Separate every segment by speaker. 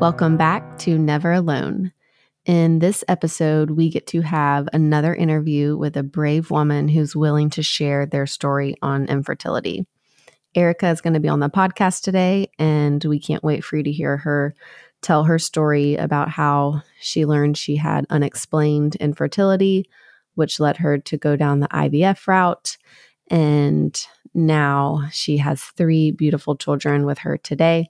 Speaker 1: Welcome back to Never Alone. In this episode, we get to have another interview with a brave woman who's willing to share their story on infertility. Erica is going to be on the podcast today, and we can't wait for you to hear her tell her story about how she learned she had unexplained infertility, which led her to go down the IVF route. And now she has three beautiful children with her today.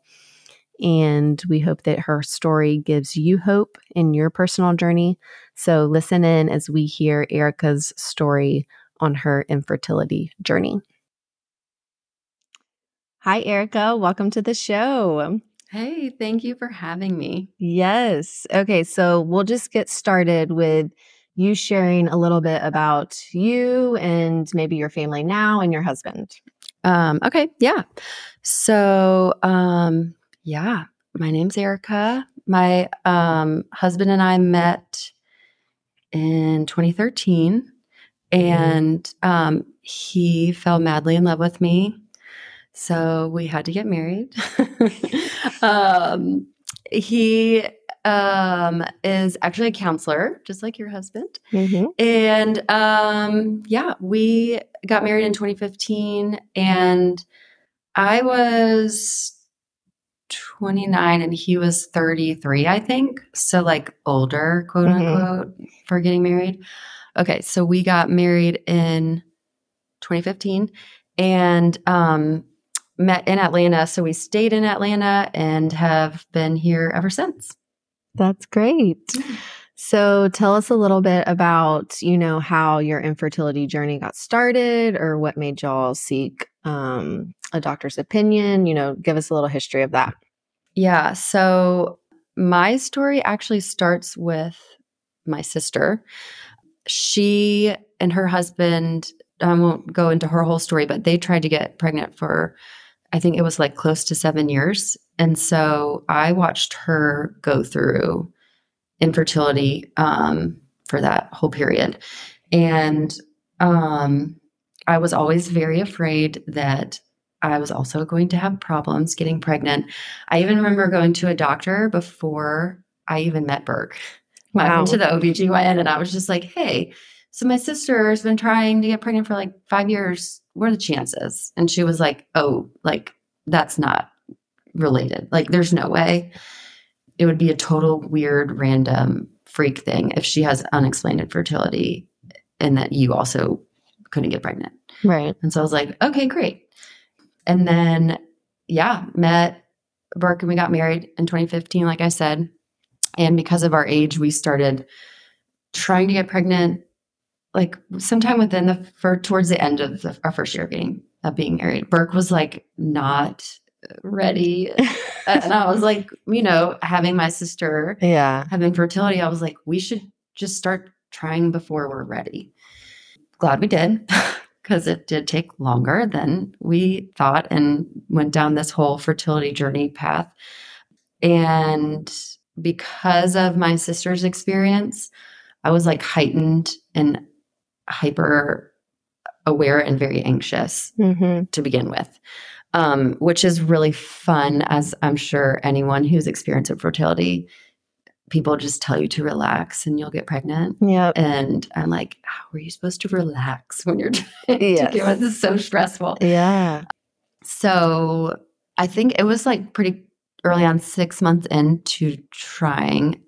Speaker 1: And we hope that her story gives you hope in your personal journey. So listen in as we hear Erica's story on her infertility journey. Hi, Erica. Welcome to the show.
Speaker 2: Hey, thank you for having me.
Speaker 1: Yes. Okay. So we'll just get started with you sharing a little bit about you and maybe your family now and your husband.
Speaker 2: Um, okay. Yeah. So, um, yeah, my name's Erica. My um, husband and I met in 2013, mm-hmm. and um, he fell madly in love with me. So we had to get married. um, he um, is actually a counselor, just like your husband. Mm-hmm. And um, yeah, we got married in 2015, and I was 29 and he was 33, I think. So, like, older, quote mm-hmm. unquote, for getting married. Okay, so we got married in 2015 and um, met in Atlanta. So, we stayed in Atlanta and have been here ever since.
Speaker 1: That's great. So tell us a little bit about, you know, how your infertility journey got started or what made y'all seek um, a doctor's opinion, you know, give us a little history of that.
Speaker 2: Yeah. So my story actually starts with my sister. She and her husband, I won't go into her whole story, but they tried to get pregnant for, I think it was like close to seven years. And so I watched her go through infertility um, for that whole period. And um, I was always very afraid that I was also going to have problems getting pregnant. I even remember going to a doctor before I even met Burke. Wow. I went to the OBGYN and I was just like, hey, so my sister has been trying to get pregnant for like five years. What are the chances? And she was like, oh, like that's not related. Like there's no way it would be a total weird, random freak thing if she has unexplained infertility and that you also couldn't get pregnant.
Speaker 1: Right.
Speaker 2: And so I was like, okay, great. And then, yeah, met Burke and we got married in 2015, like I said. And because of our age, we started trying to get pregnant like sometime within the for towards the end of the, our first year of being of being married. Burke was like not ready. and I was like, you know, having my sister
Speaker 1: yeah.
Speaker 2: have infertility, I was like, we should just start trying before we're ready. Glad we did because it did take longer than we thought and went down this whole fertility journey path. And because of my sister's experience, I was like heightened and hyper aware and very anxious mm-hmm. to begin with um, which is really fun, as I'm sure anyone who's experienced infertility, people just tell you to relax and you'll get pregnant.
Speaker 1: Yeah.
Speaker 2: And I'm like, how are you supposed to relax when you're trying yes. to give This is so stressful.
Speaker 1: Yeah.
Speaker 2: So I think it was like pretty early on, six months into trying,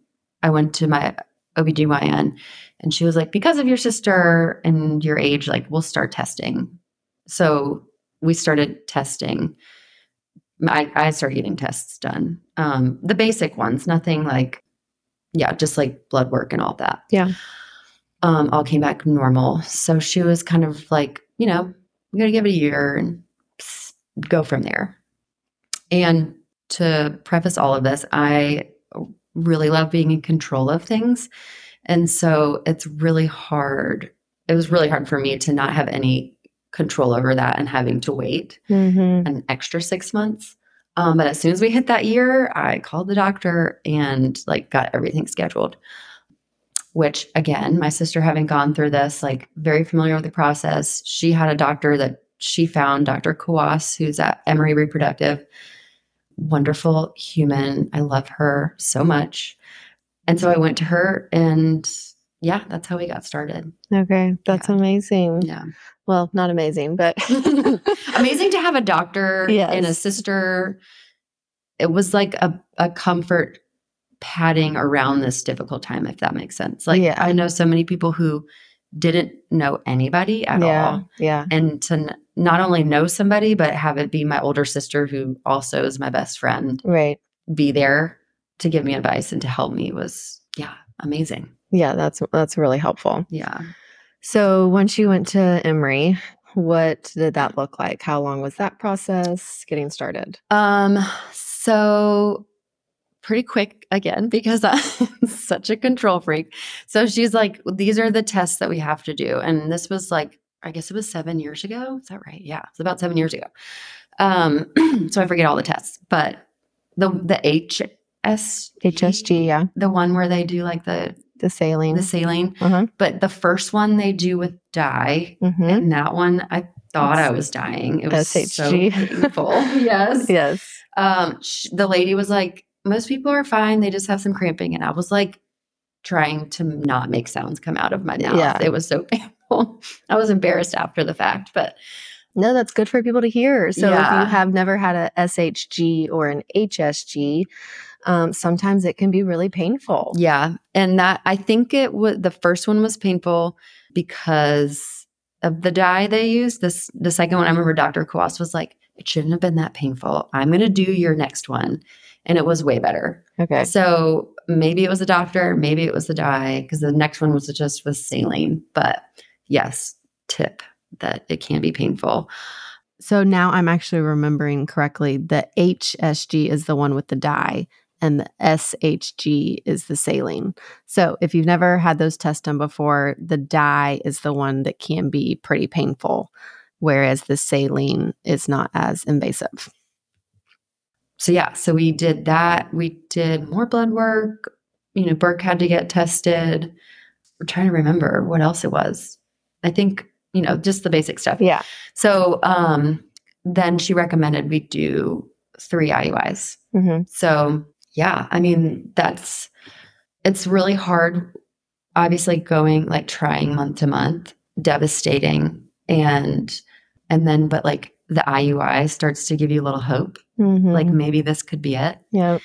Speaker 2: I went to my OBGYN and she was like, because of your sister and your age, like we'll start testing. So we started testing. I, I started getting tests done. Um, the basic ones, nothing like, yeah, just like blood work and all that.
Speaker 1: Yeah.
Speaker 2: Um, all came back normal. So she was kind of like, you know, we got to give it a year and go from there. And to preface all of this, I really love being in control of things. And so it's really hard. It was really hard for me to not have any control over that and having to wait mm-hmm. an extra six months. Um, but as soon as we hit that year, I called the doctor and like got everything scheduled. Which again, my sister having gone through this, like very familiar with the process. She had a doctor that she found, Dr. Kawwass, who's at Emory Reproductive, wonderful human. I love her so much. And so I went to her and yeah, that's how we got started.
Speaker 1: Okay. That's
Speaker 2: Yeah.
Speaker 1: amazing.
Speaker 2: Yeah.
Speaker 1: Well, not amazing, but
Speaker 2: Amazing to have a doctor and a sister. It was like a, a comfort padding around this difficult time, if that makes sense. Like
Speaker 1: Yeah.
Speaker 2: I know so many people who didn't know anybody at
Speaker 1: yeah.
Speaker 2: all.
Speaker 1: Yeah.
Speaker 2: And to n- not only know somebody, but have it be my older sister who also is my best friend,
Speaker 1: Right.
Speaker 2: be there to give me advice and to help me was, yeah, amazing.
Speaker 1: Yeah, that's that's really helpful.
Speaker 2: Yeah.
Speaker 1: So once you went to Emory, what did that look like? How long was that process getting started?
Speaker 2: Um, so pretty quick again because I'm such a control freak. So she's like, these are the tests that we have to do. And this was like, I guess it was seven years ago. Is that right? Yeah, it's about seven years ago. Um, so I forget all the tests, but the the HS
Speaker 1: HSG, yeah.
Speaker 2: the one where they do like the
Speaker 1: The saline.
Speaker 2: the saline,
Speaker 1: uh-huh.
Speaker 2: but the first one they do with dye,
Speaker 1: hmm
Speaker 2: and that one I thought I was dying. It was so painful. yes.
Speaker 1: Yes.
Speaker 2: um sh- the lady was like most people are fine they just have some cramping and i was like trying to not make sounds come out of my mouth
Speaker 1: Yeah.
Speaker 2: it was so painful i was embarrassed after the fact but
Speaker 1: No, that's good for people to hear. So if you have never had a SHG or an HSG, um, sometimes it can be really painful.
Speaker 2: yeah and that i think it was the first one was painful because of the dye they used this the second one i remember dr Kawwass was like it shouldn't have been that painful i'm going to do your next one and it was way better
Speaker 1: Okay.
Speaker 2: So maybe it was a doctor, maybe it was the dye, because the next one was just with saline. But yes, tip that it can be painful.
Speaker 1: So now I'm actually remembering correctly. The HSG is the one with the dye, and the SHG is the saline. So if you've never had those tests done before, the dye is the one that can be pretty painful, whereas the saline is not as invasive.
Speaker 2: So yeah, so we did that. We did more blood work. You know, Burke had to get tested. We're trying to remember what else it was. I think, you know, just the basic stuff.
Speaker 1: Yeah.
Speaker 2: So um then she recommended we do three IUIs.
Speaker 1: hmm
Speaker 2: So, yeah, I mean, that's it's really hard obviously going like trying month to month, devastating and and then but like the IUI starts to give you a little hope,
Speaker 1: hmm
Speaker 2: like maybe this could be it.
Speaker 1: yeah.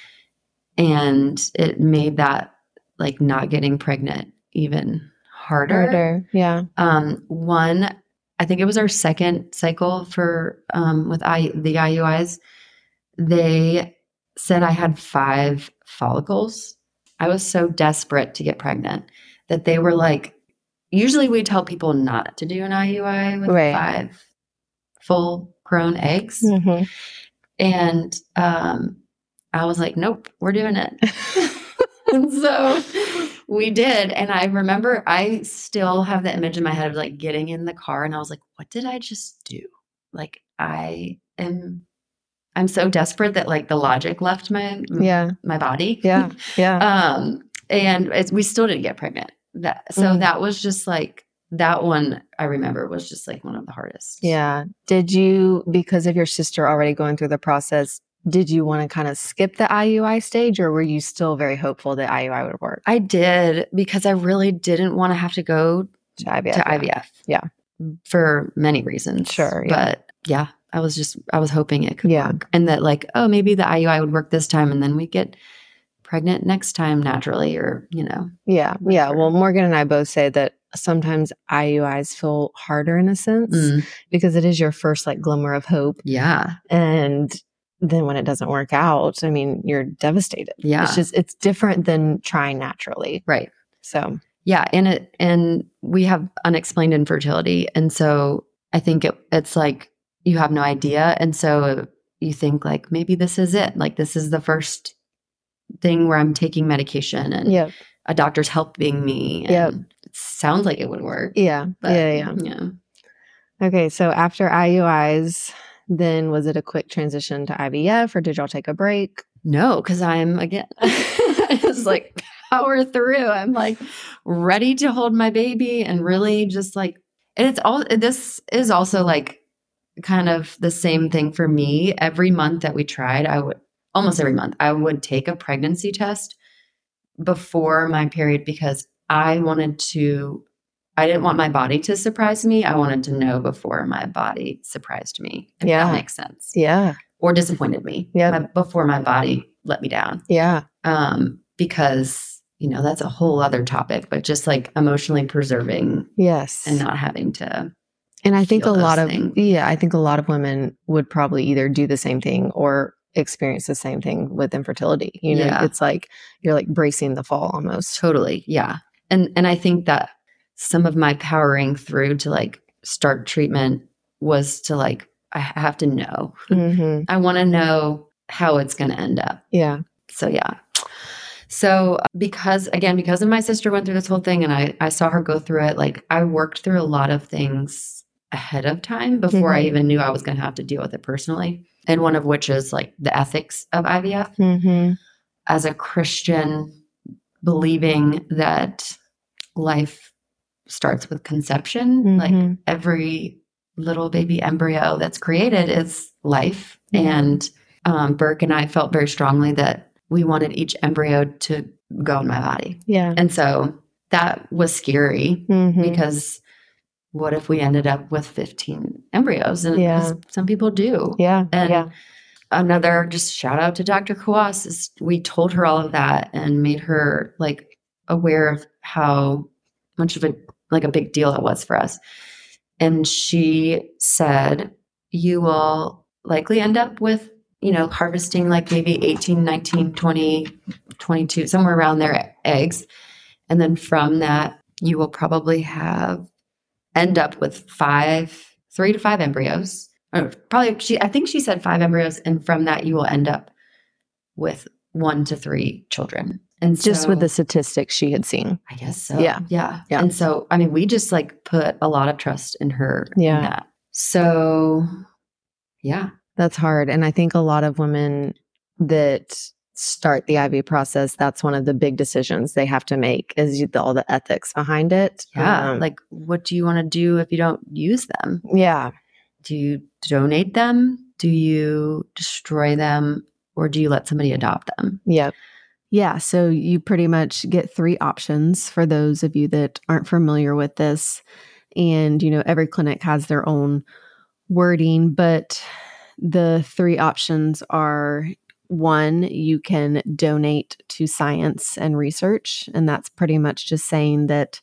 Speaker 2: And it made that like not getting pregnant even harder.
Speaker 1: Harder. Yeah.
Speaker 2: Um, one, I think it was our second cycle for um, with I, the IUIs. They said I had five follicles. I was so desperate to get pregnant that they were like, usually we tell people not to do an IUI with
Speaker 1: Right.
Speaker 2: five full grown eggs.
Speaker 1: hmm
Speaker 2: And um, I was like, nope, we're doing it. and so we did. And I remember I still have the image in my head of like getting in the car and I was like, what did I just do? Like, I am, I'm so desperate that like the logic left my,
Speaker 1: Yeah.
Speaker 2: my body.
Speaker 1: Yeah. Yeah.
Speaker 2: um, and it's, we still didn't get pregnant. That, so
Speaker 1: Mm.
Speaker 2: that was just like, that one I remember was just like one of the hardest.
Speaker 1: Yeah. Did you, because of your sister already going through the process, did you want to kind of skip the IUI stage or were you still very hopeful that IUI would work?
Speaker 2: I did because I really didn't want to have to go
Speaker 1: To IVF.
Speaker 2: to
Speaker 1: yeah.
Speaker 2: IVF.
Speaker 1: Yeah.
Speaker 2: For many reasons.
Speaker 1: Sure, yeah.
Speaker 2: But yeah, I was just, I was hoping it could
Speaker 1: Yeah.
Speaker 2: work. And that, like, oh, maybe the IUI would work this time and then we get pregnant next time naturally or, you know.
Speaker 1: Yeah. Yeah. Well, Morgan and I both say that sometimes IUIs feel harder in a sense
Speaker 2: Mm,
Speaker 1: because it is your first like glimmer of hope.
Speaker 2: yeah.
Speaker 1: And then when it doesn't work out, I mean, you're devastated.
Speaker 2: Yeah.
Speaker 1: It's just, it's different than trying naturally.
Speaker 2: right.
Speaker 1: So,
Speaker 2: Yeah. And it, and we have unexplained infertility. And so I think it, it's like you have no idea. And so you think, like, maybe this is it. Like, this is the first thing where I'm taking medication and
Speaker 1: yeah.
Speaker 2: a doctor's helping me.
Speaker 1: Yep.
Speaker 2: And it sounds like it would work.
Speaker 1: Yeah.
Speaker 2: But,
Speaker 1: yeah. Yeah.
Speaker 2: Yeah.
Speaker 1: Okay, so after IUIs, then was it a quick transition to IVF or did y'all take a break?
Speaker 2: No, because I'm again, it's like power through. I'm like ready to hold my baby and really just like, and it's all, this is also like kind of the same thing for me. Every month that we tried, I would almost every month, I would take a pregnancy test before my period because I wanted to, I didn't want my body to surprise me. I wanted to know before my body surprised me. If
Speaker 1: Yeah.
Speaker 2: that makes sense.
Speaker 1: Yeah.
Speaker 2: Or disappointed me. My- before my body let me down.
Speaker 1: Yeah.
Speaker 2: Um, because, you know, that's a whole other topic, but just like emotionally preserving
Speaker 1: Yes.
Speaker 2: and not having to
Speaker 1: And I think a lot of
Speaker 2: things.
Speaker 1: yeah, I think a lot of women would probably either do the same thing or experience the same thing with infertility. You know,
Speaker 2: Yeah.
Speaker 1: it's like you're like bracing the fall almost.
Speaker 2: Totally. Yeah. And and I think that some of my powering through to like start treatment was to like I have to know.
Speaker 1: hmm
Speaker 2: I want to know how it's going to end up.
Speaker 1: Yeah.
Speaker 2: So yeah. So because again because of my sister went through this whole thing and I I saw her go through it like I worked through a lot of things ahead of time before I
Speaker 1: Mhm.
Speaker 2: even knew I was going to have to deal with it personally. And one of which is like the ethics of IVF
Speaker 1: hmm
Speaker 2: as a Christian, believing that life starts with conception. Like
Speaker 1: Mhm.
Speaker 2: every little baby embryo that's created is life. And um, Burke and I felt very strongly that we wanted each embryo to go in my body.
Speaker 1: Yeah.
Speaker 2: And so that was scary
Speaker 1: hmm
Speaker 2: because what if we ended up with 15 embryos? And
Speaker 1: Yeah.
Speaker 2: some people do.
Speaker 1: Yeah.
Speaker 2: And
Speaker 1: yeah.
Speaker 2: another just shout out to Dr. Kawwass is we told her all of that and made her like aware of how much of a like a big deal it was for us. And she said, you will likely end up with, you know, harvesting like maybe 18, 19, 20, 22, somewhere around there eggs. And then from that, you will probably have end up with five, three to five embryos. Or probably she I think she said five embryos, and from that you will end up with one to three children. And
Speaker 1: Just with the statistics she had seen.
Speaker 2: I guess so.
Speaker 1: Yeah.
Speaker 2: Yeah.
Speaker 1: Yeah.
Speaker 2: And so I mean we just like put a lot of trust in her
Speaker 1: Yeah.
Speaker 2: in that. So yeah.
Speaker 1: That's hard. And I think a lot of women that start the IV process, that's one of the big decisions they have to make is the- all the ethics behind it.
Speaker 2: Yeah.
Speaker 1: Um,
Speaker 2: like what do you want to do if you don't use them?
Speaker 1: yeah.
Speaker 2: Do you donate them? Do you destroy them? Or do you let somebody adopt them?
Speaker 1: Yep. Yeah. So you pretty much get three options for those of you that aren't familiar with this. And, you know, every clinic has their own wording, but the three options are one, you can donate to science and research. And that's pretty much just saying that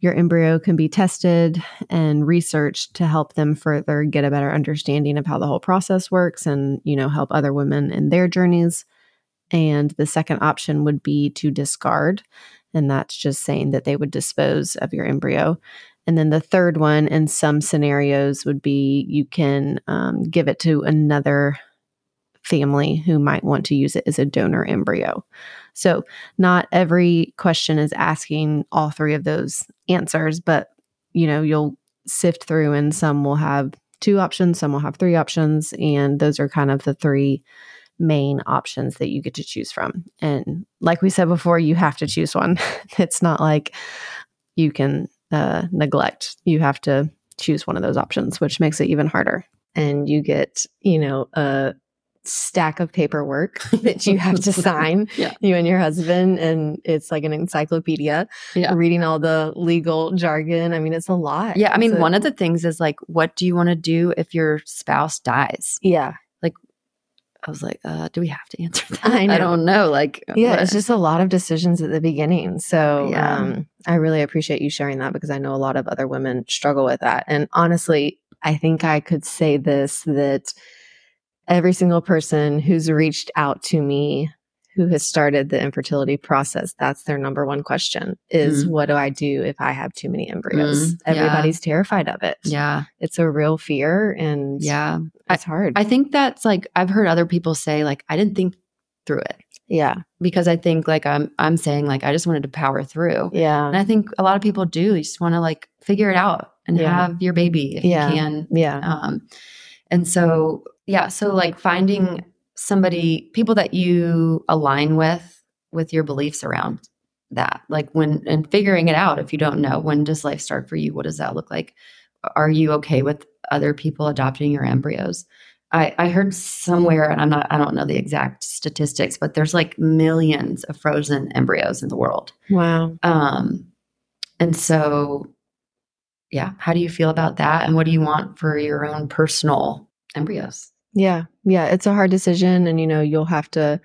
Speaker 1: your embryo can be tested and researched to help them further get a better understanding of how the whole process works and, you know, help other women in their journeys. And the second option would be to discard. And that's just saying that they would dispose of your embryo. And then the third one, in some scenarios, would be you can um, give it to another family who might want to use it as a donor embryo. So, not every question is asking all three of those answers, but you know, you'll sift through and some will have two options, some will have three options. And those are kind of the three main options that you get to choose from. And like we said before, you have to choose one. it's not like you can uh, neglect. You have to choose one of those options, which makes it even harder. And you get, you know, a stack of paperwork that you have to sign,
Speaker 2: Yeah.
Speaker 1: you and your husband. And it's like an encyclopedia,
Speaker 2: Yeah.
Speaker 1: reading all the legal jargon. I mean, it's a lot.
Speaker 2: Yeah. I mean,
Speaker 1: a-
Speaker 2: one of the things is like, what do you want to do if your spouse dies?
Speaker 1: yeah.
Speaker 2: Like, I was like, uh, do we have to answer that?
Speaker 1: I know.
Speaker 2: don't know. Like,
Speaker 1: Yeah,
Speaker 2: what-
Speaker 1: it's just a lot of decisions at the beginning. So
Speaker 2: Yeah.
Speaker 1: um, I really appreciate you sharing that because I know a lot of other women struggle with that. And honestly, I think I could say this that every single person who's reached out to me who has started the infertility process, that's their number one question is
Speaker 2: Mm.
Speaker 1: what do I do if I have too many embryos?
Speaker 2: Mm, yeah.
Speaker 1: Everybody's terrified of it.
Speaker 2: yeah.
Speaker 1: It's a real fear and
Speaker 2: Yeah.
Speaker 1: it's hard.
Speaker 2: I think that's like, I've heard other people say, like, I didn't think through it
Speaker 1: yeah.
Speaker 2: because I think, like, I'm, I'm saying, like, I just wanted to power through.
Speaker 1: Yeah.
Speaker 2: And I think a lot of people do. You just want to, like, figure it out and
Speaker 1: Yeah.
Speaker 2: have your baby if
Speaker 1: Yeah.
Speaker 2: you can.
Speaker 1: Yeah.
Speaker 2: Um, and so, yeah, so like finding somebody, people that you align with, with your beliefs around that, like when, and figuring it out if you don't know, when does life start for you? What does that look like? Are you okay with other people adopting your embryos? I, I heard somewhere, and I'm not, I don't know the exact statistics, but there's like millions of frozen embryos in the world.
Speaker 1: Wow.
Speaker 2: Um, and so, yeah, how do you feel about that? And what do you want for your own personal embryos?
Speaker 1: Yeah. Yeah. It's a hard decision. And, you know, you'll have to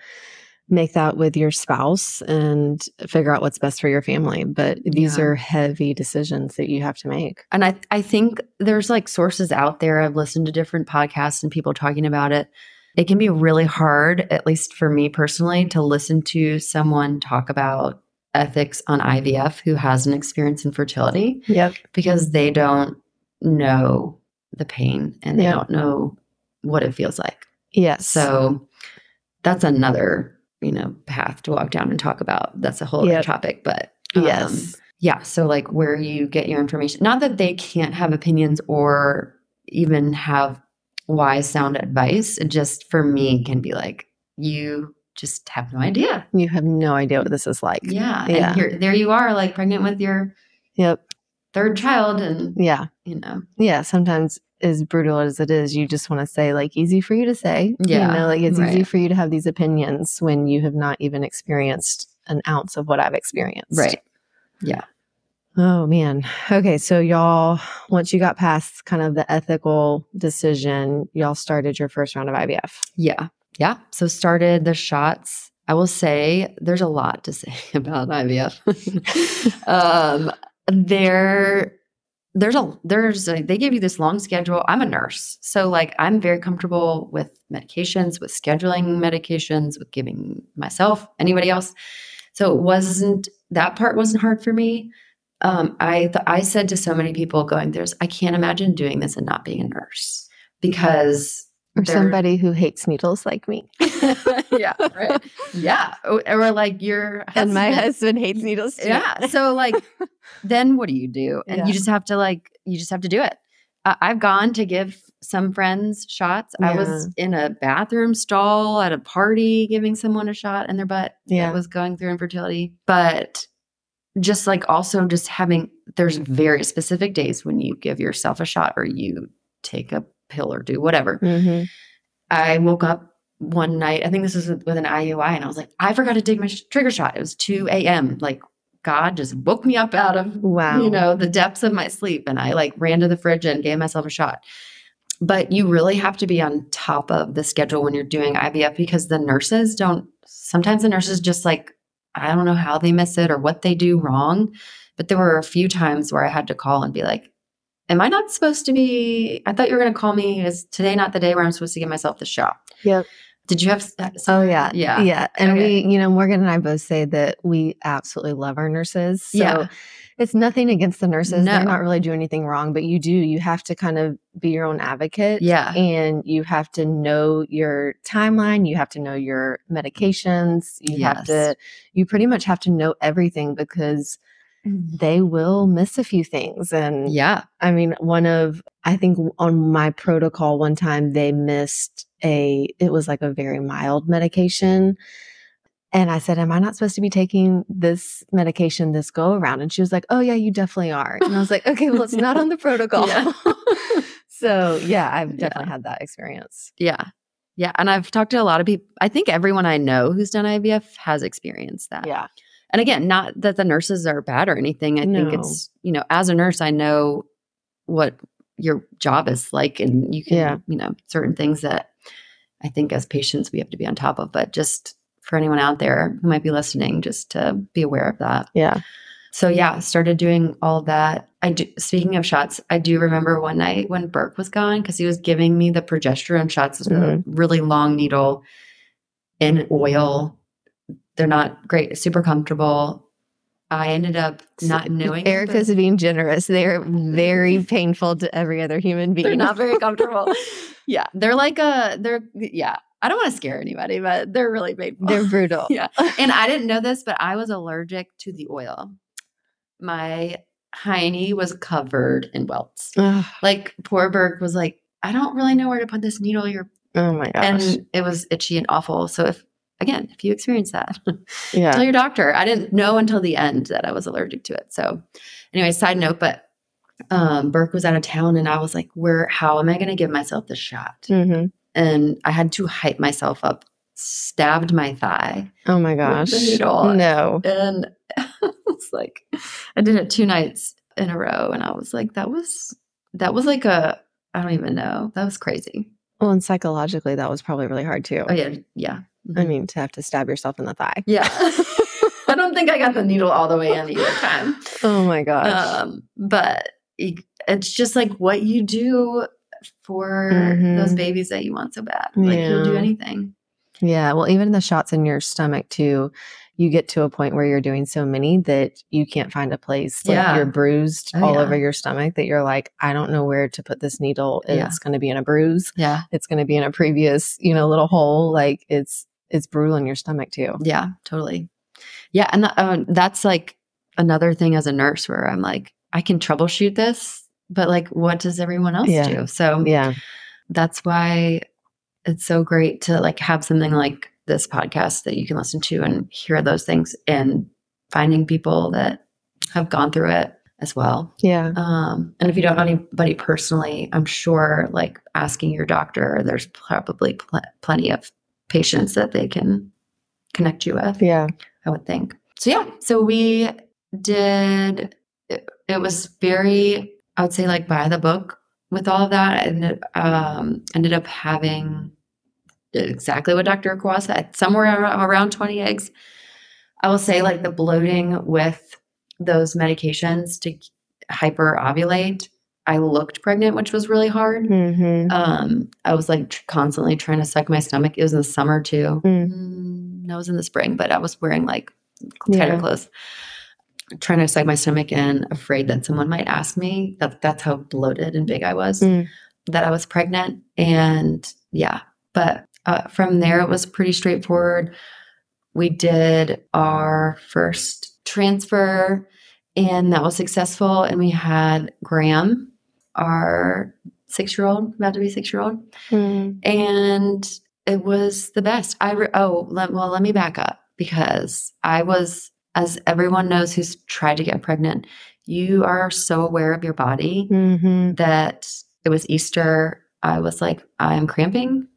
Speaker 1: make that with your spouse and figure out what's best for your family. But these
Speaker 2: Yeah.
Speaker 1: are heavy decisions that you have to make.
Speaker 2: And I, I think there's like sources out there. I've listened to different podcasts and people talking about it. It can be really hard, at least for me personally, to listen to someone talk about ethics on IVF who has an experience in fertility
Speaker 1: Yep.
Speaker 2: because they don't know the pain and they
Speaker 1: Yeah.
Speaker 2: don't know what it feels like.
Speaker 1: Yes.
Speaker 2: So that's another, you know, path to walk down and talk about. That's a whole
Speaker 1: Yep.
Speaker 2: other topic, but um,
Speaker 1: yes.
Speaker 2: yeah. So like where you get your information, not that they can't have opinions or even have wise sound advice. It just for me can be like, you just have no idea.
Speaker 1: You have no idea what this is like.
Speaker 2: Yeah.
Speaker 1: Yeah.
Speaker 2: And here there you are, like pregnant with your
Speaker 1: Yep.
Speaker 2: third child and
Speaker 1: Yeah.
Speaker 2: you know.
Speaker 1: Yeah. Sometimes, as brutal as it is, you just want to say, like, easy for you to say.
Speaker 2: Yeah,
Speaker 1: You know, like it's easy for you to have these opinions when you have not even experienced an ounce of what I've experienced. Right. Yeah. Oh man. Okay, so y'all once you got past kind of the ethical decision, y'all started your first round of IVF.
Speaker 2: Yeah. Yeah. So started the shots. I will say there's a lot to say about IVF. um, there, there's a there's a, they give you this long schedule. I'm a nurse, so like I'm very comfortable with medications, with scheduling medications, with giving myself anybody else. So it wasn't that part wasn't hard for me. Um, I th- I said to so many people going, "There's I can't imagine doing this and not being a nurse because
Speaker 1: Or somebody who hates needles like me.
Speaker 2: yeah, right. Yeah. Or, or like your
Speaker 1: And my
Speaker 2: husband-
Speaker 1: husband hates needles too.
Speaker 2: Yeah. So like then what do you do? And
Speaker 1: Yeah.
Speaker 2: you just have to like you just have to do it. Uh, I've gone to give some friends shots. I was in a bathroom stall at a party giving someone a shot in their butt
Speaker 1: Yeah.
Speaker 2: that was going through infertility. But just like also just having there's very specific days when you give yourself a shot or you take a pill or do whatever.
Speaker 1: Mhm.
Speaker 2: I woke up one night, I think this was with with an IUI, and I was like, I forgot to take my sh- trigger shot. It was 2 a.m. Like, God just woke me up out of,
Speaker 1: Wow.
Speaker 2: you know, the depths of my sleep. And I like ran to the fridge and gave myself a shot. But you really have to be on top of the schedule when you're doing IVF because the nurses don't, sometimes the nurses just like, I don't know how they miss it or what they do wrong. But there were a few times where I had to call and be like, Am I not supposed to be? I thought you were going to call me. Is today not the day where I'm supposed to give myself the shot?
Speaker 1: Yep.
Speaker 2: Did you have? s- uh,
Speaker 1: Oh yeah.
Speaker 2: Yeah.
Speaker 1: Yeah. And
Speaker 2: Okay.
Speaker 1: we, you know, Morgan and I both say that we absolutely love our nurses. So
Speaker 2: Yeah.
Speaker 1: it's nothing against the nurses. They're not really doing anything wrong, but you do, you have to kind of be your own advocate.
Speaker 2: Yeah.
Speaker 1: And you have to know your timeline. You have to know your medications. You have to, you pretty much have to know everything because they will miss a few things. And
Speaker 2: Yeah.
Speaker 1: I mean, one of, I think on my protocol one time, they missed a, it was like a very mild medication. And I said, Am I not supposed to be taking this medication this go around? And she was like, Oh, yeah, you definitely are. And I was like, Okay, well, it's not on the protocol.
Speaker 2: Yeah.
Speaker 1: so, yeah, I've
Speaker 2: Yeah.
Speaker 1: definitely had that experience.
Speaker 2: Yeah. Yeah. And I've talked to a lot of people. I think everyone I know who's done IVF has experienced that.
Speaker 1: Yeah.
Speaker 2: And again, not that the nurses are bad or anything. I think it's, you know, as a nurse, I know what your job is like and you can,
Speaker 1: Yeah.
Speaker 2: you know, certain things that I think as patients we have to be on top of. But just for anyone out there who might be listening, just to be aware of that.
Speaker 1: Yeah.
Speaker 2: So yeah, started doing all that. I do, speaking of shots, I do remember one night when Burke was gone because he was giving me the progesterone shots, It's a
Speaker 1: mm-hmm.
Speaker 2: really long needle in oil. They're not great, super comfortable. I ended up not knowing.
Speaker 1: Erica's
Speaker 2: but
Speaker 1: being generous. They're very painful to every other human being.
Speaker 2: they're not very comfortable. yeah, they're like a they're yeah. I don't want to scare anybody, but they're really painful.
Speaker 1: They're brutal.
Speaker 2: yeah. And I didn't know this, but I was allergic to the oil. My hiney was covered in welts.
Speaker 1: Ugh.
Speaker 2: Like poor Burke was like, I don't really know where to put this needle. You're
Speaker 1: oh my gosh.
Speaker 2: and it was itchy and awful. So if again, if you experience that,
Speaker 1: yeah.
Speaker 2: tell your doctor. I didn't know until the end that I was allergic to it. So anyway, side note, but um Burke was out of town and I was like, where how am I gonna give myself the shot?
Speaker 1: hmm
Speaker 2: and I had to hype myself up, stabbed my thigh.
Speaker 1: Oh my gosh.
Speaker 2: needle.
Speaker 1: No.
Speaker 2: And it's like I did it two nights in a row and I was like, that was that was like a I don't even know. That was crazy.
Speaker 1: Well, and psychologically, that was probably really hard too.
Speaker 2: Oh yeah, yeah.
Speaker 1: I
Speaker 2: Mhm.
Speaker 1: mean, to have to stab yourself in the thigh.
Speaker 2: Yeah. I don't think I got the needle all the way in either time.
Speaker 1: Oh my gosh.
Speaker 2: Um, but it's just like what you do for
Speaker 1: Mhm.
Speaker 2: those babies that you want so bad. Like you'll do
Speaker 1: Yeah.
Speaker 2: anything.
Speaker 1: yeah. Well, even the shots in your stomach too, you get to a point where you're doing so many that you can't find a place. Like
Speaker 2: Yeah.
Speaker 1: you're bruised
Speaker 2: Oh,
Speaker 1: all
Speaker 2: yeah.
Speaker 1: over your stomach that you're like, I don't know where to put this needle.
Speaker 2: Yeah.
Speaker 1: It's going to be in a bruise.
Speaker 2: Yeah.
Speaker 1: It's going to be in a previous, you know, little hole. Like it's, it's brutal in your stomach too.
Speaker 2: Yeah, totally. Yeah, and that, uh, that's like another thing as a nurse where I'm like, I can troubleshoot this, but like, what does everyone else
Speaker 1: Yeah.
Speaker 2: do? So
Speaker 1: Yeah.
Speaker 2: that's why it's so great to like have something like this podcast that you can listen to and hear those things and finding people that have gone through it as well.
Speaker 1: Yeah.
Speaker 2: Um, and if you don't know anybody personally, I'm sure like asking your doctor, there's probably pl- plenty of patients that they can connect you with.
Speaker 1: Yeah.
Speaker 2: I would think. So yeah, so we did. It, it was very, I would say, like by the book with all of that, and um, ended up having exactly what Dr. Kawwass said, somewhere ar- around twenty eggs. I will say, like the bloating with those medications to hyper ovulate. I looked pregnant, which was really hard.
Speaker 1: Mm-hmm.
Speaker 2: Um, I was like tr- constantly trying to suck my stomach. It was in the summer too.
Speaker 1: Mm.
Speaker 2: Mm, no, it was in the spring, but I was wearing like tighter
Speaker 1: Yeah.
Speaker 2: clothes, trying to suck my stomach and afraid that someone might ask me. That that's how bloated and big I was.
Speaker 1: Mm.
Speaker 2: That I was pregnant, and yeah. But uh, from there, it was pretty straightforward. We did our first transfer, and that was successful. And we had Graham, our six-year-old, about to be six-year-old
Speaker 1: Mm.
Speaker 2: and it was the best. I re- oh let, well, let me back up because I was, as everyone knows who's tried to get pregnant, you are so aware of your body
Speaker 1: Mm-hmm.
Speaker 2: that it was Easter. I was like, I'm cramping.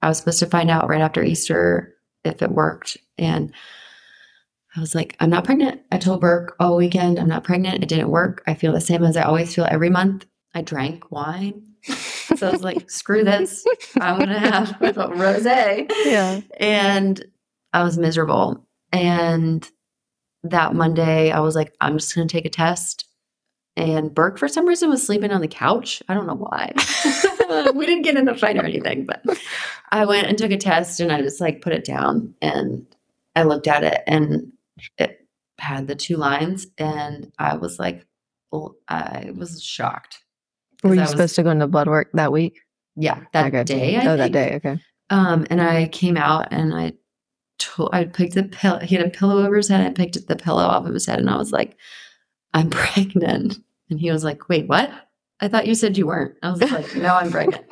Speaker 2: I was supposed to find out right after Easter if it worked, and I was like, I'm not pregnant. I told Burke all weekend, I'm not pregnant. It didn't work. I feel the same as I always feel every month. I drank mm. wine. So I was like, screw this. I'm going to have a rosé.
Speaker 1: Yeah.
Speaker 2: And I was miserable. And that Monday, I was like, I'm just going to take a test. And Burke, for some reason, was sleeping on the couch. I don't know why. we didn't get in a fight or anything, but I went and took a test and I just like put it down and I looked at it and it had the two lines. And I was like, well, I was shocked.
Speaker 1: Were you
Speaker 2: was-
Speaker 1: supposed to go into blood work that week?
Speaker 2: Yeah, that
Speaker 1: Okay.
Speaker 2: day. I
Speaker 1: oh, that day. Okay.
Speaker 2: Um, and I came out and I told, I picked the pillow. He had a pillow over his head. I picked the pillow off of his head and I was like, I'm pregnant. And he was like, wait, what? I thought you said you weren't. I was like, no, I'm pregnant.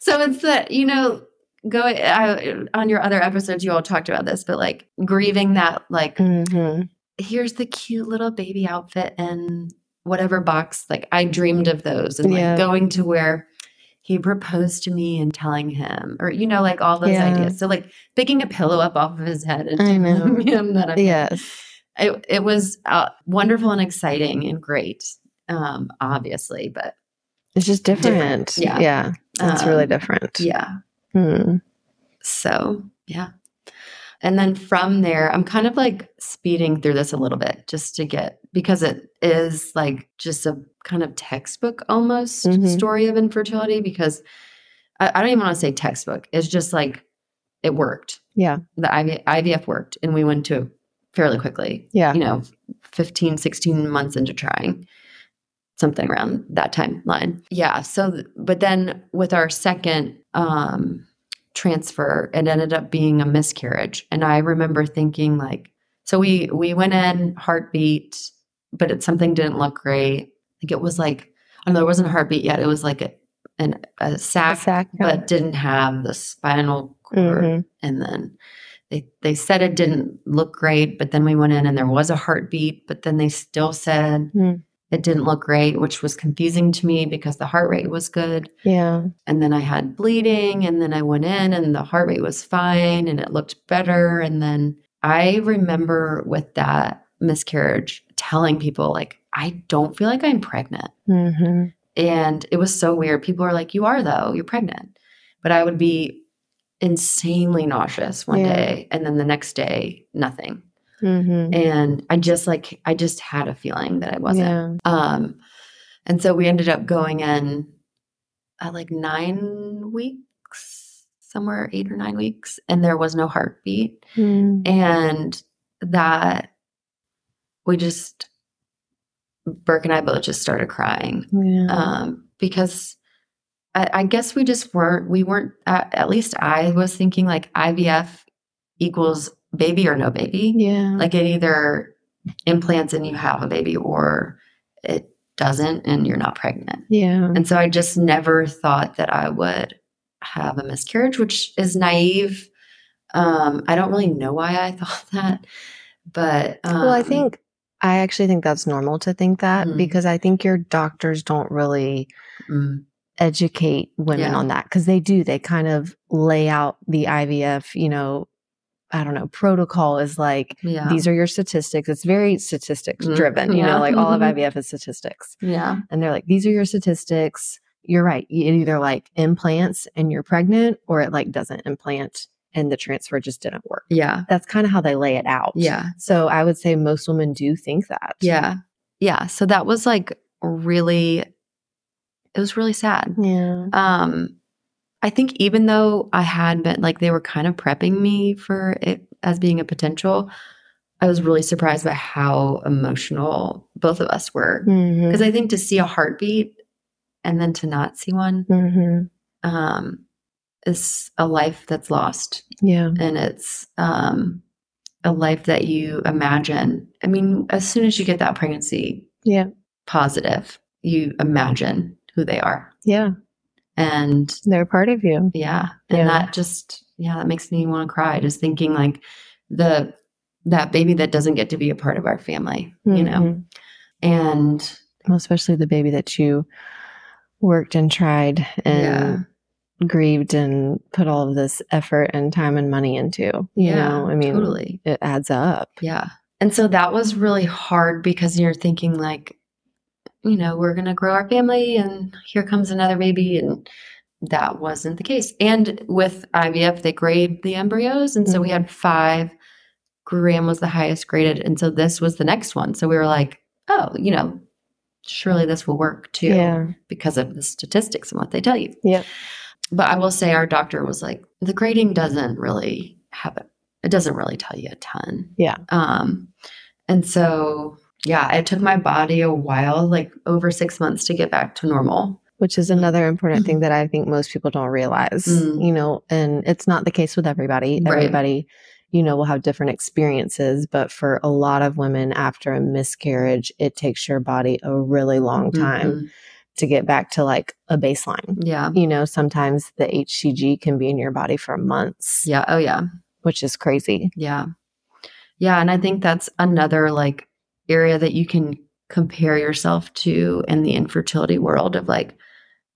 Speaker 2: so it's that, you know, going I, on your other episodes, you all talked about this, but like grieving that, like,
Speaker 1: Mm-hmm.
Speaker 2: here's the cute little baby outfit and whatever box. Like I dreamed of those and like going to where he proposed to me and telling him, or you know, like all those
Speaker 1: Yeah.
Speaker 2: ideas. So like picking a pillow up off of his head and
Speaker 1: I know.
Speaker 2: telling him that I'm
Speaker 1: Yes.
Speaker 2: it, it was uh, wonderful and exciting and great, um, obviously, but
Speaker 1: It's just different.
Speaker 2: Different, yeah.
Speaker 1: Yeah. It's really
Speaker 2: um,
Speaker 1: different.
Speaker 2: yeah.
Speaker 1: Hmm.
Speaker 2: So, yeah. And then from there, I'm kind of like speeding through this a little bit just to get, because it is like just a kind of textbook almost
Speaker 1: Mhm.
Speaker 2: story of infertility. Because I, I don't even want to say textbook. It's just like it worked.
Speaker 1: Yeah.
Speaker 2: The IV, IVF worked and we went to fairly quickly,
Speaker 1: Yeah.
Speaker 2: you know, 15, 16 months into trying something around that timeline. Yeah. So, but then with our second um, transfer, it ended up being a miscarriage. And I remember thinking like, so we we went in heartbeat, but it something didn't look great. I think it was like, I don't know, there wasn't a heartbeat yet. It was like a an, a
Speaker 1: A
Speaker 2: but didn't have the spinal cord
Speaker 1: Mhm.
Speaker 2: and then they they said it didn't look great but then we went in and there was a heartbeat but then they still said
Speaker 1: Hmm.
Speaker 2: it didn't look great, which was confusing to me because the heart rate was good.
Speaker 1: Yeah.
Speaker 2: And then I had bleeding, and then I went in, and the heart rate was fine and it looked better. And then I remember with that miscarriage telling people, like, I don't feel like I'm pregnant.
Speaker 1: Mm-hmm.
Speaker 2: And it was so weird. People are like, You are, though, you're pregnant. But I would be insanely nauseous one
Speaker 1: Yeah.
Speaker 2: day, and then the next day, nothing.
Speaker 1: Mm-hmm.
Speaker 2: And I just like, I just had a feeling that I wasn't.
Speaker 1: Yeah.
Speaker 2: Um, and so we ended up going in at like nine weeks, somewhere eight or nine weeks, and there was no heartbeat.
Speaker 1: Mm.
Speaker 2: And that we just, Burke and I both just started crying
Speaker 1: Yeah.
Speaker 2: um, because I, I guess we just weren't, we weren't, at, at least I was thinking like IVF equals baby or no baby.
Speaker 1: yeah.
Speaker 2: Like it either implants and you have a baby or it doesn't and you're not pregnant.
Speaker 1: yeah.
Speaker 2: And so I just never thought that I would have a miscarriage, which is naive. Um, I don't really know why I thought that, but um,
Speaker 1: well, I think I actually think that's normal to think that
Speaker 2: Mm.
Speaker 1: because I think your doctors don't really
Speaker 2: mm,
Speaker 1: educate women
Speaker 2: Yeah.
Speaker 1: on that because they do. They kind of lay out the IVF, you know, I don't know, protocol is like
Speaker 2: yeah,
Speaker 1: these are your statistics. It's very statistics
Speaker 2: Mm,
Speaker 1: driven, you
Speaker 2: yeah.
Speaker 1: know, like all of
Speaker 2: Mhm.
Speaker 1: IVF is statistics.
Speaker 2: yeah,
Speaker 1: And they're like, these are your statistics. You're right. It either like implants and you're pregnant or it like doesn't implant and the transfer just didn't work.
Speaker 2: yeah,
Speaker 1: That's kind of how they lay it out.
Speaker 2: yeah,
Speaker 1: So I would say most women do think that.
Speaker 2: yeah, yeah. So that was like really, it was really sad.
Speaker 1: Yeah.
Speaker 2: um i think even though i had been like they were kind of prepping me for it as being a potential i was really surprised by how emotional both of us were
Speaker 1: Mm-hmm.
Speaker 2: because i think to see a heartbeat and then to not see one
Speaker 1: Mm-hmm.
Speaker 2: um is a life that's lost
Speaker 1: Yeah.
Speaker 2: and it's um a life that you imagine i mean as soon as you get that pregnancy
Speaker 1: Yeah.
Speaker 2: positive you imagine who they are
Speaker 1: Yeah.
Speaker 2: and
Speaker 1: They're part of you.
Speaker 2: Yeah. And
Speaker 1: Yeah.
Speaker 2: that just, yeah, that makes me want to cry just thinking like the, that baby that doesn't get to be a part of our family, you know?
Speaker 1: Mhm.
Speaker 2: And
Speaker 1: Well, especially the baby that you worked and tried and grieved and put all of this effort and time and money into. You
Speaker 2: yeah,
Speaker 1: know, I mean,
Speaker 2: totally.
Speaker 1: it adds up.
Speaker 2: Yeah. And so that was really hard because you're thinking like, you know, we're going to grow our family and here comes another baby. And that wasn't the case. And with IVF, they grade the embryos. And so we
Speaker 1: Mhm.
Speaker 2: had five. Graham was the highest graded. And so this was the next one. So we were like, oh, you know, surely this will work too
Speaker 1: Yeah.
Speaker 2: because of the statistics and what they tell you.
Speaker 1: Yep.
Speaker 2: But I will say our doctor was like, the grading doesn't really have it. It doesn't really tell you a ton.
Speaker 1: Yeah.
Speaker 2: Um, and so yeah, it took my body a while, like over six months to get back to normal.
Speaker 1: Which is another important thing that I think most people don't realize,
Speaker 2: Mm.
Speaker 1: you know, and it's not the case with everybody.
Speaker 2: Right.
Speaker 1: Everybody, you know, will have different experiences, but for a lot of women after a miscarriage, it takes your body a really long time
Speaker 2: Mhm.
Speaker 1: To get back to like a baseline.
Speaker 2: Yeah.
Speaker 1: You know, sometimes the HCG can be in your body for months,
Speaker 2: Yeah. Oh yeah.
Speaker 1: which is crazy.
Speaker 2: Yeah. Yeah. And I think that's another like area that you can compare yourself to in the infertility world of like,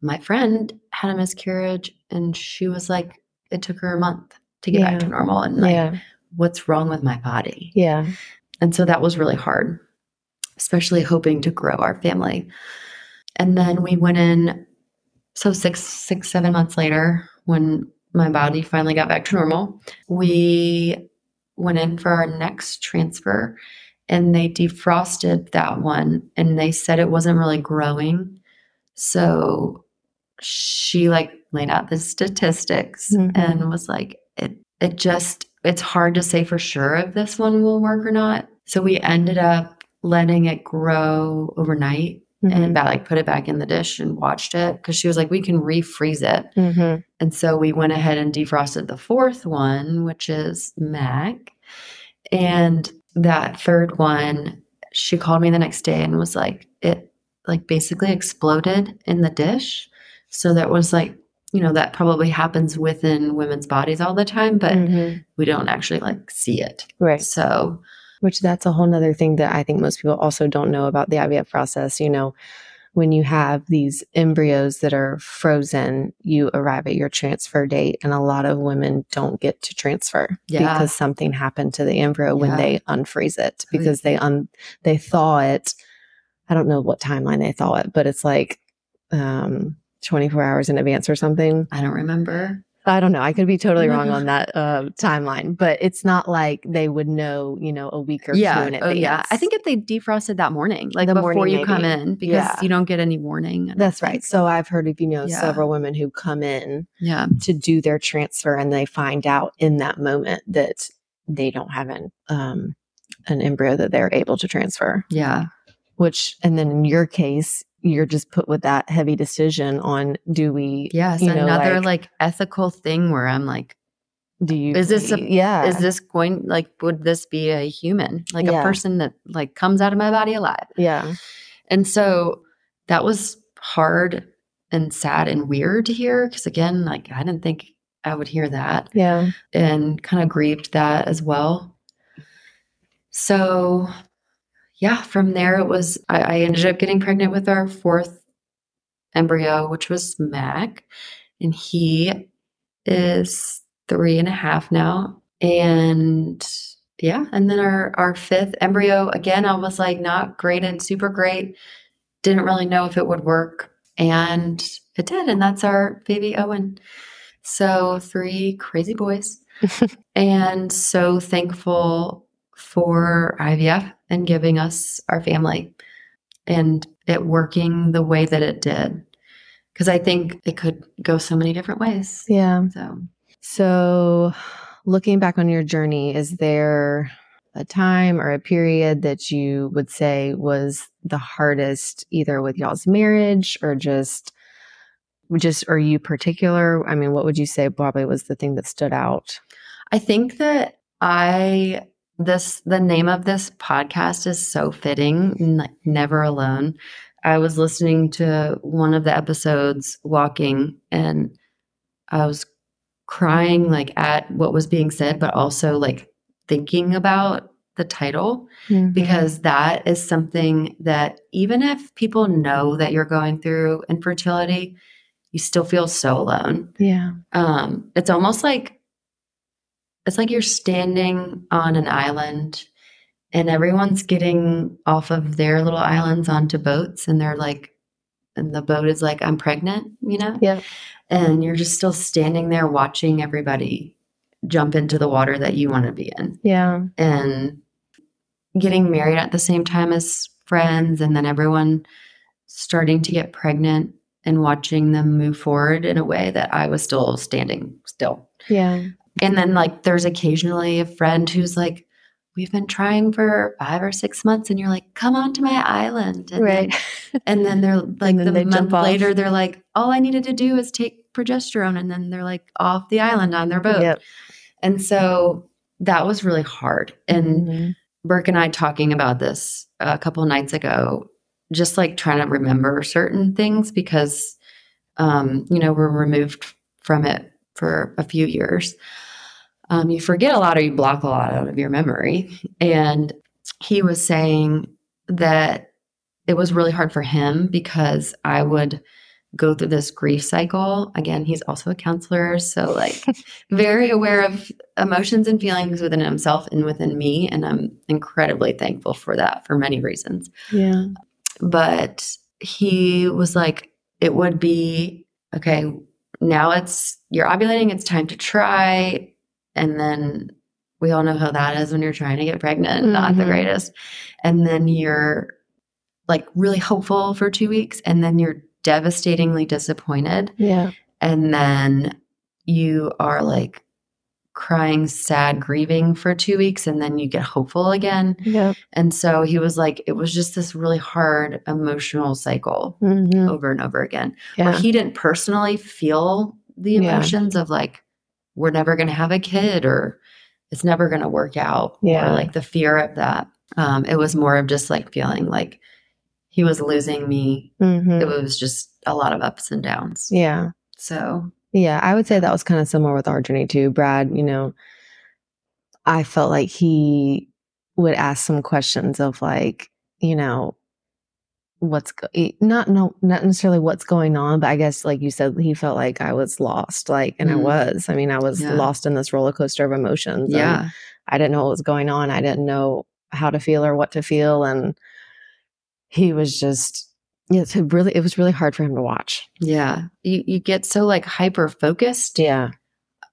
Speaker 2: my friend had a miscarriage and she was like, it took her a month to get back to normal. And like,
Speaker 1: yeah.
Speaker 2: what's wrong with my body?
Speaker 1: Yeah.
Speaker 2: And so that was really hard, especially hoping to grow our family. And then we went in, so six, six, seven months later, when my body finally got back to normal, we went in for our next transfer and they defrosted that one and they said it wasn't really growing. So she like laid out the statistics
Speaker 1: Mhm.
Speaker 2: and was like, it, it just, it's hard to say for sure if this one will work or not. So we ended up letting it grow overnight
Speaker 1: Mm-hmm.
Speaker 2: and about like put it back in the dish and watched it because she was like, we can refreeze it.
Speaker 1: Mhm.
Speaker 2: And so we went ahead and defrosted the fourth one, which is Mac. And that third one, she called me the next day and was like, it like basically exploded in the dish. So that was like, you know, that probably happens within women's bodies all the time, but
Speaker 1: Mhm.
Speaker 2: we don't actually like see it.
Speaker 1: right.
Speaker 2: So
Speaker 1: Which that's a whole nother thing that I think most people also don't know about the IVF process. You know, when you have these embryos that are frozen, you arrive at your transfer date, and a lot of women don't get to transfer
Speaker 2: Yeah.
Speaker 1: because something happened to the embryo when they unfreeze it
Speaker 2: Oh,
Speaker 1: because they un they thaw it. I don't know what timeline they thaw it, but it's like um 24 hours in advance or something.
Speaker 2: I don't remember.
Speaker 1: I don't know. I could be totally wrong on that uh, timeline, but it's not like they would know, you know, a week or two
Speaker 2: yeah.
Speaker 1: in
Speaker 2: Oh, yeah. I think if they defrosted that morning, like
Speaker 1: The
Speaker 2: before
Speaker 1: morning,
Speaker 2: you come in, because
Speaker 1: Yeah.
Speaker 2: you don't get any warning.
Speaker 1: That's right. So I've heard of, you know,
Speaker 2: Yeah.
Speaker 1: several women who come in
Speaker 2: yeah.
Speaker 1: to do their transfer and they find out in that moment that they don't have an um an embryo that they're able to transfer.
Speaker 2: Yeah.
Speaker 1: Which and then in your case, you're just put with that heavy decision on do we
Speaker 2: yes
Speaker 1: you know,
Speaker 2: another
Speaker 1: like,
Speaker 2: like, ethical thing where I'm like,
Speaker 1: do you
Speaker 2: is this a-
Speaker 1: yeah
Speaker 2: is this going like would this be a human? Like
Speaker 1: Yeah.
Speaker 2: a person that like comes out of my body alive?
Speaker 1: yeah
Speaker 2: And so that was hard and sad and weird to hear because again, like I didn't think I would hear that
Speaker 1: yeah
Speaker 2: and kind of grieved that as well. So yeah, from there it was I, I ended up getting pregnant with our fourth embryo, which was Mac, and he is three and a half now. And yeah, and then our our fifth embryo again, I was like not great and super great. Didn't really know if it would work, and it did, and that's our baby Owen. So three crazy boys, and so thankful for IVF and giving us our family and it working the way that it did. Because I think it could go so many different ways.
Speaker 1: yeah
Speaker 2: So
Speaker 1: So, looking back on your journey, is there a time or a period that you would say was the hardest, either with y'all's marriage or just, just are you particular? I mean, what would you say probably was the thing that stood out?
Speaker 2: I think that I this the name of this podcast is so fitting n- never alone. I was listening to one of the episodes walking and i was crying like at what was being said but also like thinking about the title because that is something that even if people know that you're going through infertility you still feel so alone.
Speaker 1: Yeah,
Speaker 2: um, it's almost like it's like you're standing on an island and everyone's getting off of their little islands onto boats and they're like and the boat is like i'm pregnant you know?
Speaker 1: Yeah,
Speaker 2: and you're just still standing there watching everybody jump into the water that you want to be in.
Speaker 1: Yeah,
Speaker 2: and getting married at the same time as friends and then everyone starting to get pregnant and watching them move forward in a way that I was still standing still.
Speaker 1: yeah,
Speaker 2: And then like there's occasionally a friend who's like we've been trying for 5 or 6 months and you're like come on to my island and
Speaker 1: right.
Speaker 2: then, and then they're like
Speaker 1: then
Speaker 2: the
Speaker 1: they
Speaker 2: month later they're like all I needed to do is take progesterone and then they're like off the island on their boat.
Speaker 1: Yep.
Speaker 2: And so that was really hard. And
Speaker 1: Mhm.
Speaker 2: Burke and I talking about this a couple of nights ago, just like trying to remember certain things because, um, you know, we're removed from it for a few years. Um, you forget a lot or you block a lot out of your memory. And he was saying that it was really hard for him because I would go through this grief cycle. Again, he's also a counselor. So, like, very aware of emotions and feelings within himself and within me. And I'm incredibly thankful for that for many reasons.
Speaker 1: yeah,
Speaker 2: But he was like, it would be okay, now it's you're ovulating, it's time to try. And then we all know how that is when you're trying to get pregnant, not the
Speaker 1: Mhm.
Speaker 2: greatest. And then you're like really hopeful for two weeks, and then you're devastatingly disappointed
Speaker 1: yeah,
Speaker 2: and then you are like crying, sad, grieving for two weeks, and then you get hopeful again.
Speaker 1: yeah,
Speaker 2: And so he was like, it was just this really hard emotional cycle
Speaker 1: Mhm.
Speaker 2: over and over again, where he didn't personally feel the
Speaker 1: Yeah.
Speaker 2: emotions of like, we're never going to have a kid or it's never going to work out,
Speaker 1: Yeah.
Speaker 2: or like the fear of that. Um, it was more of just like feeling like he was losing me.
Speaker 1: Mhm.
Speaker 2: It was just a lot of ups and downs.
Speaker 1: yeah.
Speaker 2: So
Speaker 1: Yeah, I would say that was kind of similar with our journey too. Brad, you know, I felt like he would ask some questions of like, you know, what's go- not no not necessarily what's going on, but I guess like you said, he felt like I was lost, like, and I
Speaker 2: Mm.
Speaker 1: was. I mean, I was
Speaker 2: Yeah.
Speaker 1: lost in this roller coaster of emotions.
Speaker 2: Yeah.
Speaker 1: I didn't know what was going on. I didn't know how to feel or what to feel, and he was just. Yeah, it's really. It was really hard for him to watch.
Speaker 2: Yeah. You you get so like hyper focused
Speaker 1: Yeah,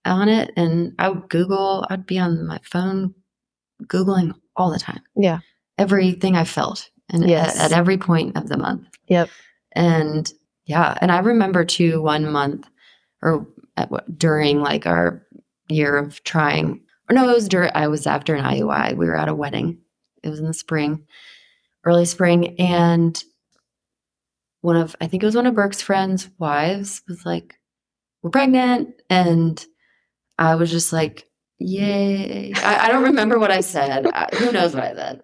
Speaker 2: on it. And I would Google, I'd be on my phone Googling all the time.
Speaker 1: yeah,
Speaker 2: Everything I felt. And
Speaker 1: Yes.
Speaker 2: at, at every point of the month.
Speaker 1: Yep.
Speaker 2: And yeah. And I remember too one month or at during like our year of trying or no, it was during I was after an IUI. We were at a wedding. It was in the spring, early spring. And one of I think it was one of Burke's friends' wives was like, We're pregnant. And I was just like, Yay. I, I don't remember what I said. I, who knows what I said.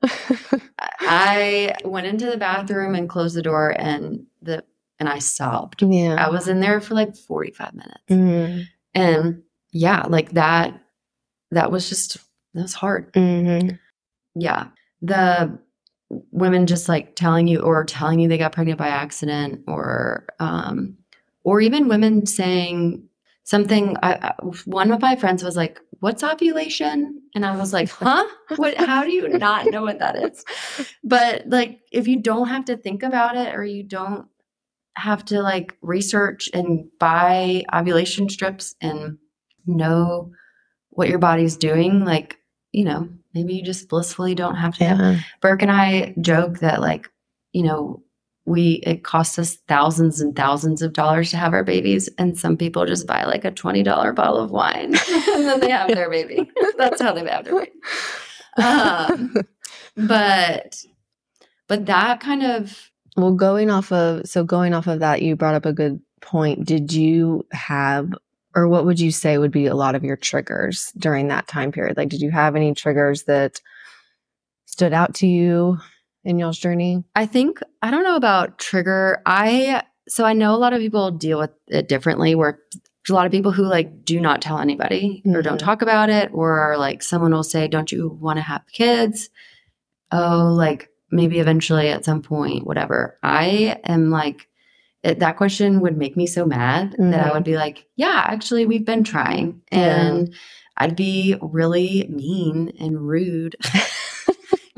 Speaker 2: I went into the bathroom and closed the door and the and I sobbed.
Speaker 1: yeah.
Speaker 2: I was in there for like 45 minutes.
Speaker 1: Mhm.
Speaker 2: And yeah, like that that was just that was hard.
Speaker 1: Mhm.
Speaker 2: Yeah. The women just like telling you or telling you they got pregnant by accident or um or even women saying something I, one of my friends was like what's ovulation? And i was like huh? What how do you not know what that is? But like if you don't have to think about it or you don't have to like research and buy ovulation strips and know what your body's doing like you know maybe you just blissfully don't have to.
Speaker 1: Yeah.
Speaker 2: Burke and I joke that like, you know, we it costs us thousands and thousands of dollars to have our babies, and some people just buy like a twenty dollar bottle of wine and then they have their baby. That's how they have their baby. Um, but but that kind of
Speaker 1: Well, going off of so going off of that, you brought up a good point. Did you have or what would you say would be a lot of your triggers during that time period? Like did you have any triggers that stood out to you in y'all's journey?
Speaker 2: I think I don't know about trigger. I so I know a lot of people deal with it differently where there's a lot of people who like do not tell anybody or don't
Speaker 1: Mhm.
Speaker 2: talk about it or like someone will say don't you want to have kids? Oh, like maybe eventually at some point whatever. I am like it, that question would make me so mad that I
Speaker 1: Mhm.
Speaker 2: would be like, yeah, actually we've been trying
Speaker 1: Yeah.
Speaker 2: and I'd be really mean and rude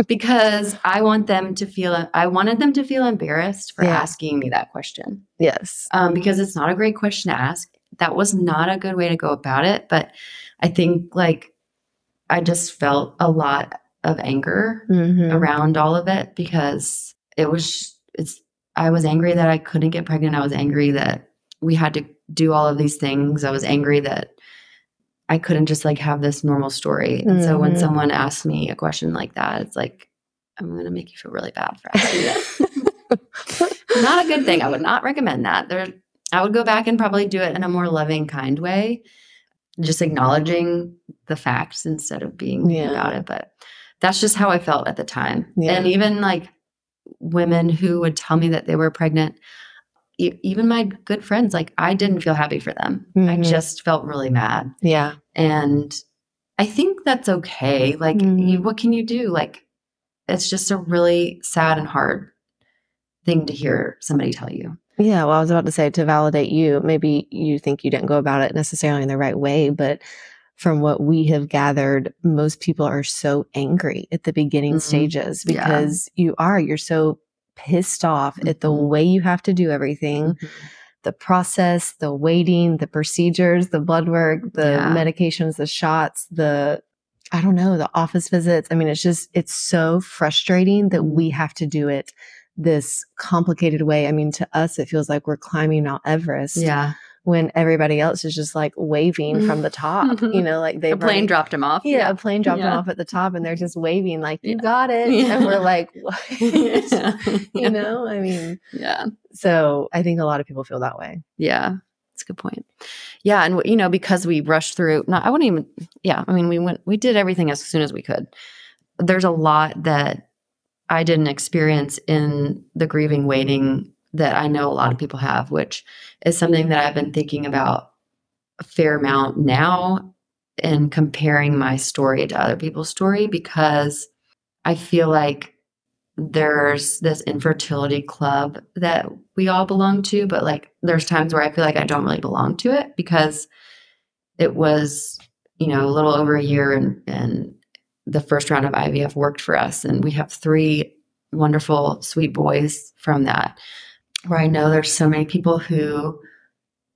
Speaker 2: because I want them to feel I wanted them to feel embarrassed for
Speaker 1: Yeah.
Speaker 2: asking me that question.
Speaker 1: Yes.
Speaker 2: Um, because it's not a great question to ask. That was not a good way to go about it. But I think like I just felt a lot of anger
Speaker 1: Mhm.
Speaker 2: around all of it because it was it's I was angry that I couldn't get pregnant. I was angry that we had to do all of these things. I was angry that I couldn't just like have this normal story. And so when
Speaker 1: Mhm.
Speaker 2: someone asks me a question like that, it's like I'm going to make you feel really bad for asking that. not a good thing. I would not recommend that. There I would go back and probably do it in a more loving, kind way, just acknowledging the facts instead of being
Speaker 1: Yeah.
Speaker 2: about it. But that's just how I felt at the time.
Speaker 1: Yeah.
Speaker 2: And even like women who would tell me that they were pregnant, even my good friends, like I didn't feel happy for them. I
Speaker 1: Mhm.
Speaker 2: just felt really mad.
Speaker 1: Yeah.
Speaker 2: And I think that's okay. Like,
Speaker 1: Mhm.
Speaker 2: you, what can you do? Like, it's just a really sad and hard thing to hear somebody tell you.
Speaker 1: Yeah, well, I was about to say to validate you, maybe you think you didn't go about it necessarily in the right way, but from what we have gathered, most people are so angry at the beginning
Speaker 2: Mhm.
Speaker 1: stages
Speaker 2: Yeah.
Speaker 1: because you are, you're so pissed off at the
Speaker 2: Mhm.
Speaker 1: way you have to do everything, the process, the waiting, the procedures, the blood work, the
Speaker 2: Yeah.
Speaker 1: medications, the shots, the I don't know, the office visits. I mean, it's just it's so frustrating that we have to do it this complicated way. I mean, to us it feels like we're climbing Mount Everest
Speaker 2: Yeah.
Speaker 1: When everybody else is just like waving from the top, you know, like they
Speaker 2: The plane dropped him off.
Speaker 1: yeah, a plane dropped them
Speaker 2: Yeah.
Speaker 1: off at the top and they're just waving like you
Speaker 2: Yeah.
Speaker 1: got it.
Speaker 2: Yeah.
Speaker 1: And we're like, what?
Speaker 2: yeah.
Speaker 1: you know, I mean,
Speaker 2: Yeah.
Speaker 1: so I think a lot of people feel that way.
Speaker 2: Yeah. That's a good point. Yeah. And, you know, because we rushed through, not, I wouldn't even, yeah. I mean, we went, we did everything as soon as we could. There's a lot that I didn't experience in the grieving waiting that I know a lot of people have, which is something that I've been thinking about a fair amount now and comparing my story to other people's story because I feel like there's this infertility club that we all belong to, but like there's times where I feel like I don't really belong to it because it was, you know, a little over a year and and the first round of IVF worked for us and we have three wonderful sweet boys from that where I know there's so many people who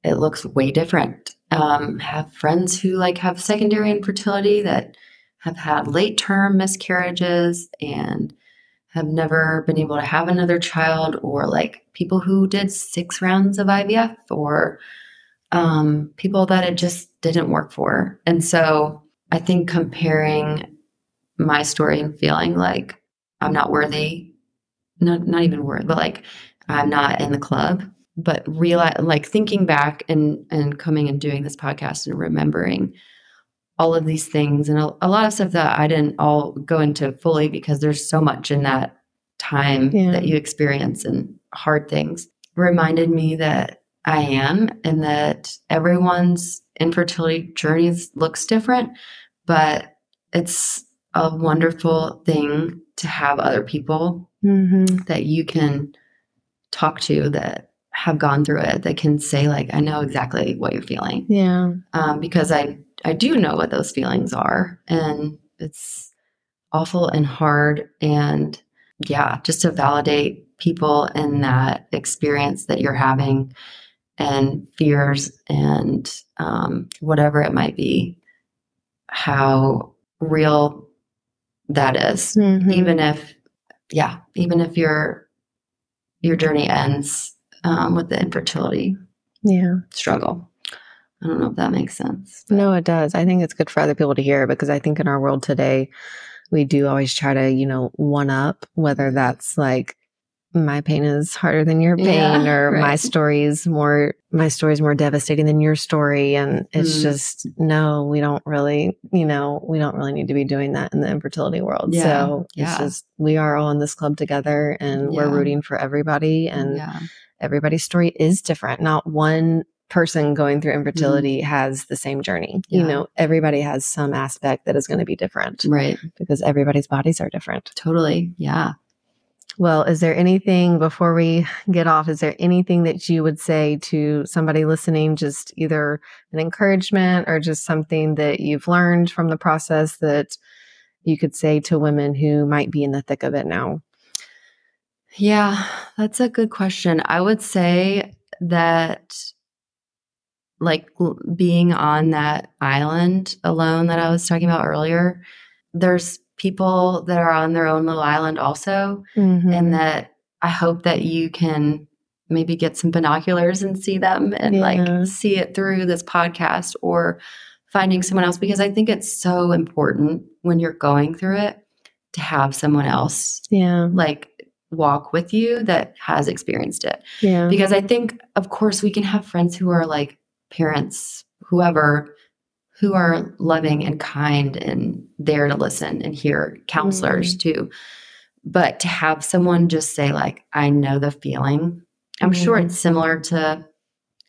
Speaker 2: it looks way different. Um, have friends who like have secondary infertility that have had late term miscarriages and have never been able to have another child, or like people who did six rounds of IVF, or um, people that it just didn't work for. And so I think comparing my story and feeling like I'm not worthy, not, not even worthy, but like I'm not in the club. But realize, like thinking back and and coming and doing this podcast and remembering all of these things and a, a, lot of stuff that I didn't all go into fully because there's so much in that time yeah. that you experience and hard things reminded me that I am and that everyone's infertility journeys looks different, but it's a wonderful thing to have other people mm-hmm. that you can talk to that have gone through it that can say like I know exactly what you're feeling.
Speaker 1: Yeah.
Speaker 2: Um, because I I do know what those feelings are and it's awful and hard and yeah, just to validate people in that experience that you're having and fears and um, whatever it might be, how real that is. Mm-hmm. Even if, yeah, even if your your journey ends um, with the infertility,
Speaker 1: yeah,
Speaker 2: struggle. I don't know if that makes sense.
Speaker 1: But. No, it does. I think it's good for other people to hear because I think in our world today, we do always try to, you know, one up, whether that's like my pain is harder than your pain yeah, or right. my story is more my story is more devastating than your story and it's mm. just no we don't really you know we don't really need to be doing that in the infertility world yeah, so yeah. it's just we are all in this club together and we're rooting for everybody and everybody's story is different not one person going through mm-hmm. infertility mm has the same journey. Yeah. You know, everybody has some aspect that is going to be different.
Speaker 2: Right.
Speaker 1: Because everybody's bodies are different.
Speaker 2: Totally. Yeah.
Speaker 1: Well, is there anything before we get off? Is there anything that you would say to somebody listening, just either an encouragement or just something that you've learned from the process that you could say to women who might be in the thick of it now?
Speaker 2: Yeah, that's a good question. I would say that like being on that island alone that I was talking about earlier, there's people that are on their own little island also. Mm-hmm. And that I hope that you can maybe get some binoculars and see them and yeah. like see it through this podcast or finding someone else because I think it's so important when you're going through it to have someone else.
Speaker 1: Yeah.
Speaker 2: Like walk with you that has experienced it.
Speaker 1: Yeah.
Speaker 2: Because I think of course we can have friends who are like parents, whoever, who are loving and kind and there to listen and hear counselors mm-hmm. too. But to have someone just say, like, I know the feeling, I'm mm-hmm. sure it's similar to,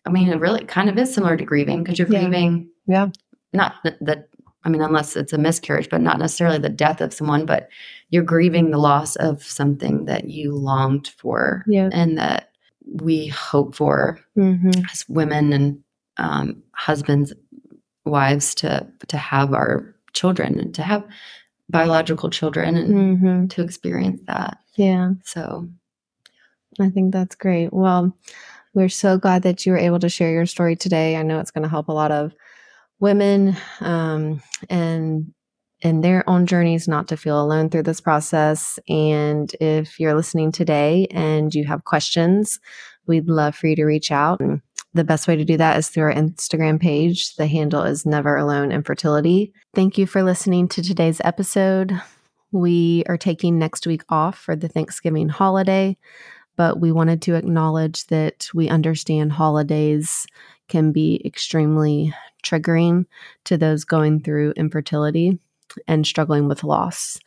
Speaker 2: I mean, it really kind of is similar to grieving because you're
Speaker 1: yeah.
Speaker 2: grieving.
Speaker 1: Yeah.
Speaker 2: Not the, I mean, unless it's a miscarriage, but not necessarily the death of someone, but you're grieving the loss of something that you longed for
Speaker 1: yeah.
Speaker 2: and that we hope for mm-hmm. as women and um, husbands, wives to to have our children and to have biological children and mm-hmm. to experience that.
Speaker 1: Yeah.
Speaker 2: So
Speaker 1: I think that's great. Well, we're so glad that you were able to share your story today. I know it's going to help a lot of women um, and in their own journeys not to feel alone through this process. And if you're listening today and you have questions, we'd love for you to reach out. And the best way to do that is through our Instagram page. The handle is Never Alone Infertility. Thank you for listening to today's episode. We are taking next week off for the Thanksgiving holiday, but we wanted to acknowledge that we understand holidays can be extremely triggering to those going through infertility and struggling with loss.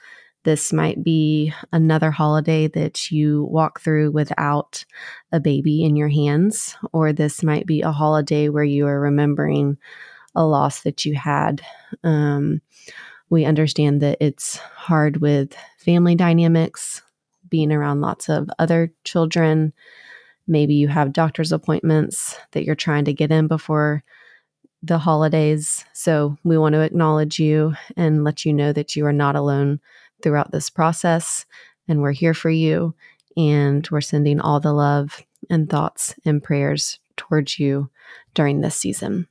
Speaker 1: This might be another holiday that you walk through without a baby in your hands, or this might be a holiday where you are remembering a loss that you had. Um, We understand that it's hard with family dynamics, being around lots of other children. Maybe you have doctor's appointments that you're trying to get in before the holidays. So we want to acknowledge you and let you know that you are not alone throughout this process. And we're here for you. And we're sending all the love and thoughts and prayers towards you during this season.